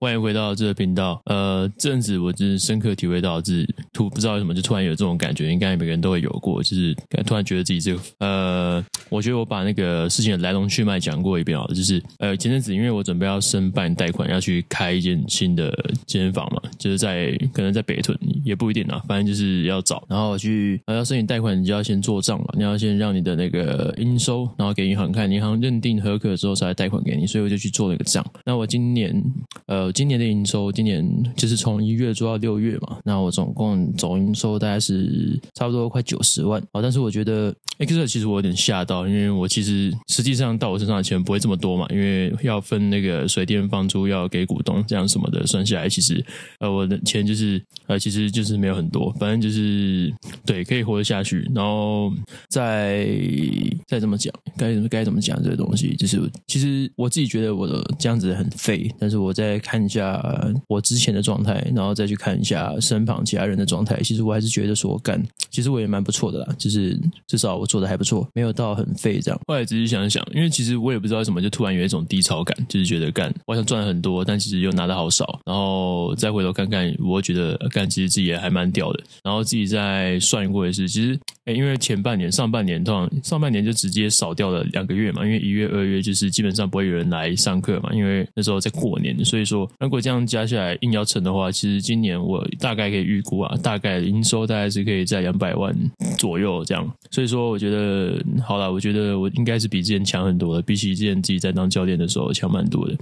欢迎回到这个频道。呃，这阵子我就是深刻体会到，就是突不知道为什么就突然有这种感觉，应该每个人都会有过，就是突然觉得自己这个呃，我觉得我把那个事情的来龙去脉讲过一遍好了，就是呃前阵子因为我准备要申办贷款，要去开一间新的健身房嘛，就是在可能在北屯也不一定啊，反正就是要找，然后去呃要申请贷款，你就要先做账嘛，你要先让你的那个应收，然后给银行看，银行认定合格之后才贷款给你，所以我就去做那个账。那我今年呃。今年的营收，今年就是从一月做到六月嘛，那我总共总营收大概是差不多快九十万。好，但是我觉得，哎，可是其实我有点吓到，因为我其实实际上到我身上的钱不会这么多嘛，因为要分那个水电房租要给股东这样什么的，算下来其实呃我的钱就是呃其实就是没有很多，反正就是对可以活得下去。然后再再怎么讲，该怎么该怎么讲这个东西，就是其实我自己觉得我的这样子很废，但是我在看。看一下我之前的状态，然后再去看一下身旁其他人的状态。其实我还是觉得说干，其实我也蛮不错的啦，就是至少我做的还不错，没有到很废这样。后来仔细想想，因为其实我也不知道为什么，就突然有一种低潮感，就是觉得干，我想赚很多，但其实又拿的好少。然后再回头看看，我觉得干，其实自己也还蛮屌的。然后自己再算过一次，其实诶，因为前半年、上半年通常上半年就直接少掉了两个月嘛，因为一月、二月就是基本上不会有人来上课嘛，因为那时候在过年，所以说。如果这样加下来硬要乘的话，其实今年我大概可以预估啊，大概营收大概是可以在两百万左右这样。所以说，我觉得好了，我觉得我应该是比之前强很多的，比起之前自己在当教练的时候强蛮多的。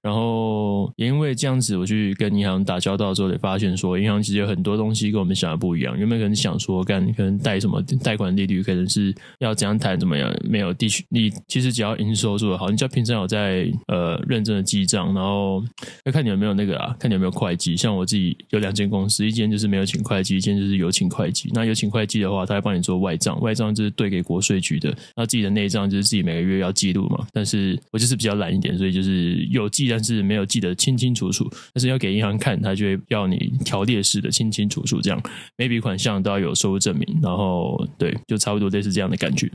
然后也因为这样子，我去跟银行打交道之后，也发现说，银行其实有很多东西跟我们想的不一样。原本可能想说，干可能贷什么贷款利率，可能是要怎样谈怎么样，没有地区，你其实只要营收做得好，你只要平常有在呃认真的记账，然后要看你有没有那个啊，看你有没有会计。像我自己有两间公司，一间就是没有请会计，一间就是有请会计。那有请会计的话，他会帮你做外账，外账就是对给国税局的。那自己的内账就是自己每个月要记录嘛。但是我就是比较懒一点，所以就是有记，但是没有记得清清楚楚。但是要给银行看，他就会要你条列式的清清楚楚，这样每笔款项都要有收入证明。然后对，就差不多类似这样的感觉。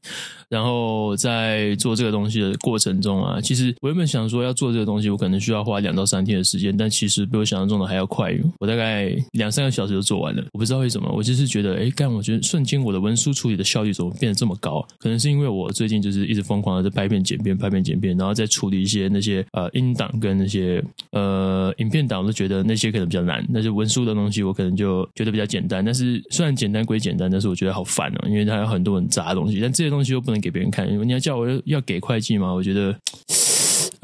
然后在做这个东西的过程中啊，其实我原本想说要做这个东西，我可能需要花两到三天的时间。但其实比我想象中的还要快，我大概两三个小时就做完了。我不知道为什么，我就是觉得，哎，干，我觉得瞬间我的文书处理的效率怎么变得这么高？可能是因为我最近就是一直疯狂的在拍片剪片、拍片剪片，然后再处理一些那些呃音档跟那些呃影片档，我都觉得那些可能比较难。那些文书的东西我可能就觉得比较简单。但是虽然简单归简单，但是我觉得好烦哦，因为它有很多很杂的东西。但这些东西又不能给别人看，因为你要叫我要给会计吗？我觉得。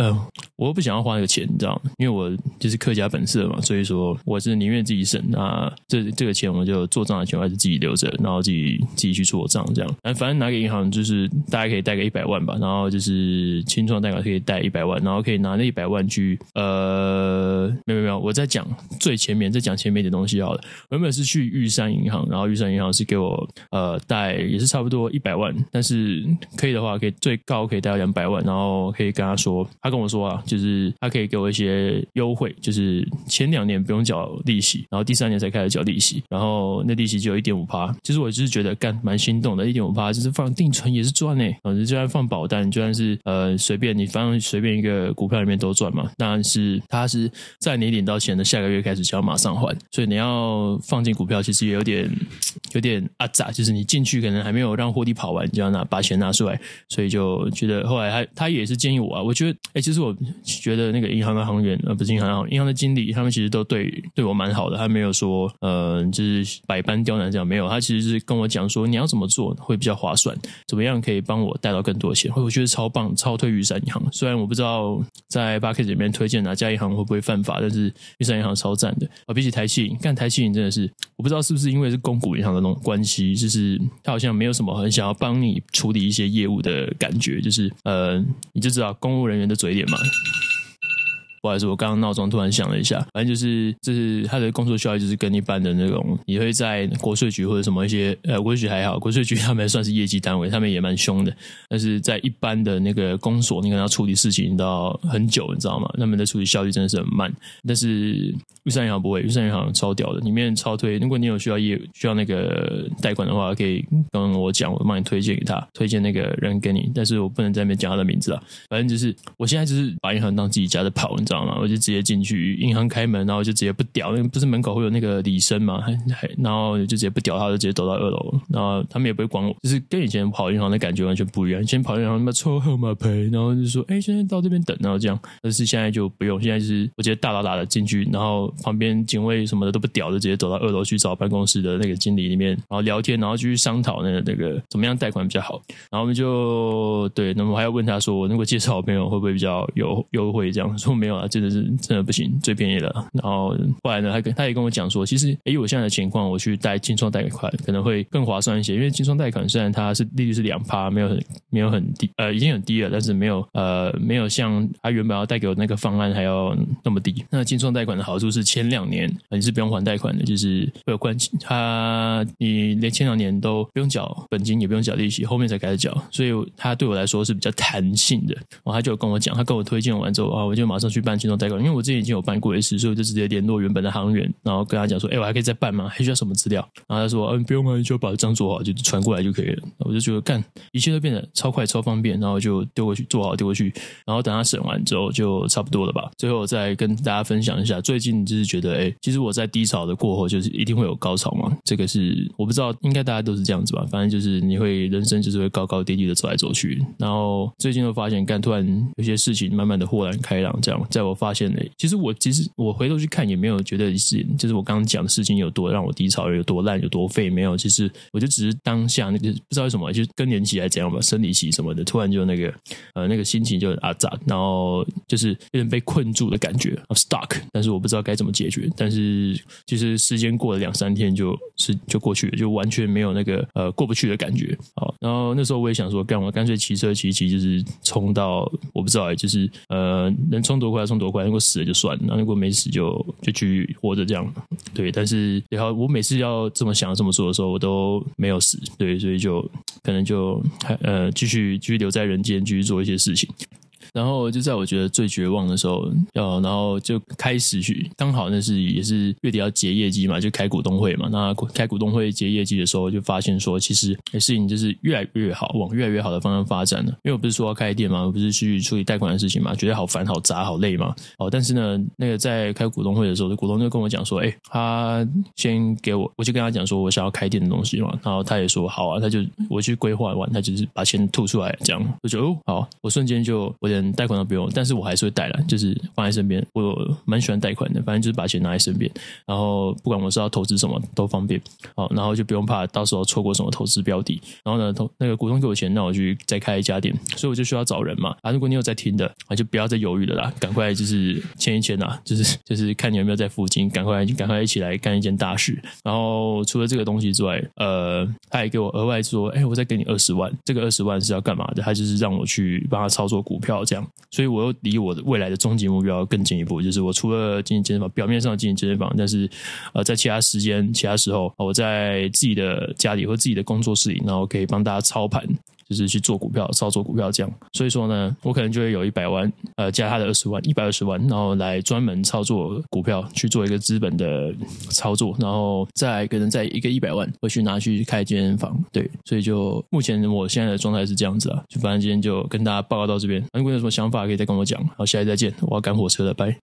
嗯、呃，我又不想要花那个钱，你知道吗？因为我就是客家本色嘛，所以说我是宁愿自己省。那这这个钱我就做账的钱我还是自己留着，然后自己自己去做账这样。反正拿给银行就是大概可以贷个一百万吧，然后就是清创贷款可以贷一百万，然后可以拿那一百万去呃，没有没有，我在讲最前面，在讲前面的东西好了。原本是去玉山银行，然后玉山银行是给我呃贷也是差不多一百万，但是可以的话可以最高可以贷到两百万，然后可以跟他说。他跟我说啊，就是他可以给我一些优惠，就是前两年不用缴利息，然后第三年才开始缴利息，然后那利息就有一点五趴。其实我就是觉得干蛮心动的，一点五趴就是放定存也是赚呢。反正，就算放保单，就算是呃随便你放随便一个股票里面都赚嘛。但是他是在你领到钱的下个月开始就要马上还，所以你要放进股票其实也有点有点阿杂，就是你进去可能还没有让获利跑完，就要拿把钱拿出来，所以就觉得后来他他也是建议我啊，我觉得。哎，其实我觉得那个银行的行员，呃，不是银行行，银行的经理，他们其实都对对我蛮好的，他没有说，呃，就是百般刁难这样，没有，他其实是跟我讲说，你要怎么做会比较划算，怎么样可以帮我贷到更多钱，我觉得超棒，超推玉山银行。虽然我不知道在八 K 里面推荐哪家银行会不会犯法，但是玉山银行超赞的啊！比起台企银，干台企银真的是，我不知道是不是因为是公股银行的种关系，就是他好像没有什么很想要帮你处理一些业务的感觉，就是呃，你就知道公务人员的。嘴脸嘛。不好意思，我刚刚闹钟突然响了一下。反正就是，就是他的工作效率就是跟一般的那种，你会在国税局或者什么一些，呃，国税局还好，国税局 他们算是业绩单位，他们也蛮凶的。但是在一般的那个公所，你可能要处理事情到很久，你知道吗？他们的处理效率真的是很慢。但是玉山银行不会，玉山银行超屌的，里面超推。如果你有需要业需要那个贷款的话，可以跟我讲，我帮你推荐给他，推荐那个人给你。但是我不能在那边讲他的名字啊。反正就是，我现在就是把银行当自己家的跑，你知道。到嘛，我就直接进去银行开门，然后就直接不屌，因为不是门口会有那个礼生嘛，还还然后就直接不屌他，就直接走到二楼，然后他们也不会管我，就是跟以前跑银行的感觉完全不一样。以前跑银行他妈抽号码牌，然后就说哎，现在到这边等，然后这样，但是现在就不用，现在就是我直接大剌剌的进去，然后旁边警卫什么的都不屌，就直接走到二楼去找办公室的那个经理里面，然后聊天，然后继续商讨那个那个怎么样贷款比较好，然后我们就对，那么还要问他说，如果介绍好朋友会不会比较有优惠？这样说没有真的是真的不行，最便宜了。然后后来呢，他跟他也跟我讲说，其实以我现在的情况，我去贷金创贷款可能会更划算一些，因为金创贷款虽然它是利率是两趴，没有很没有很低，呃，已经很低了，但是没有呃没有像他原本要贷给我那个方案还要那么低。那金创贷款的好处是前两年你是不用还贷款的，就是会有关系，他你连前两年都不用缴本金，也不用缴利息，后面才开始缴，所以他对我来说是比较弹性的。然后他就跟我讲，他跟我推荐完之后啊，我就马上去办青创贷款，因为我之前已经有办过一次，所以我就直接联络原本的行员，然后跟他讲说，哎，我还可以再办吗？还需要什么资料？然后他说，嗯、不用啊，你就把这张做好，就传过来就可以了。我就觉得干，一切都变得超快超方便，然后就丢过去做好丢过去，然后等他审完之后就差不多了吧。最后再跟大家分享一下，最近就是觉得，哎，其实我在低潮的过后，就是一定会有高潮嘛。这个是我不知道，应该大家都是这样子吧？反正就是你会人生就是会高高低低的走来走去，然后最近又发现，干突然有些事情慢慢的豁然开朗，这样在我发现呢，其实我其实我回头去看也没有觉得是，就是我刚刚讲的事情有多让我低潮，有多烂，有多废，没有。其实我就只是当下那个不知道为什么，就更年期还是怎样吧，生理期什么的，突然就那个呃那个心情就很啊咋，然后就是有点被困住的感觉，I'm stuck，但是我不知道该怎么解决。但是其实时间过了两三天就是就过去了，就完全没有那个呃过不去的感觉。好，然后那时候我也想说，干我干脆骑车骑骑，就是冲到我不知道，就是呃能冲多快要冲多快，如果死了就算了，那如果没死就就去活着这样。对，但是然后我每次要这么想这么做的时候，我都没有死。对，所以就可能就还呃继续继续留在人间，继续做一些事情。然后就在我觉得最绝望的时候，要然后就开始去，刚好那是也是月底要结业绩嘛，就开股东会嘛。那开股东会结业绩的时候，就发现说，其实事情就是越来越好，往越来越好的方向发展了。因为我不是说要开店嘛，我不是去处理贷款的事情嘛，觉得好烦、好杂、好累嘛。哦，但是呢，那个在开股东会的时候，股东就跟我讲说，哎，他先给我，我就跟他讲说我想要开店的东西嘛。然后他也说好啊，他就我去规划完，他就是把钱吐出来，这样我就哦好，我瞬间就我贷款都不用，但是我还是会贷了，就是放在身边。我蛮喜欢贷款的，反正就是把钱拿在身边，然后不管我是要投资什么都方便。好，然后就不用怕到时候错过什么投资标的。然后呢，投那个股东给我钱，那我去再开一家店，所以我就需要找人嘛。啊，如果你有在听的，啊，就不要再犹豫了啦，赶快就是签一签呐，就是就是看你有没有在附近，赶快赶快一起来干一件大事。然后除了这个东西之外，呃，他还给我额外说，哎，我再给你二十万，这个二十万是要干嘛的？他就是让我去帮他操作股票这样。所以我又离我的未来的终极目标更进一步，就是我除了进行健身房，表面上进行健身房，但是呃，在其他时间、其他时候，我在自己的家里或自己的工作室里，然后可以帮大家操盘。就是去做股票、操作股票这样，所以说呢，我可能就会有一百万，呃，加他的二十万，一百二十万，然后来专门操作股票，去做一个资本的操作，然后再可能再一个一百万，会去拿去开健身房。对，所以就目前我现在的状态是这样子啊，就反正今天就跟大家报告到这边，如果有什么想法可以再跟我讲，好，下期再见，我要赶火车了，拜。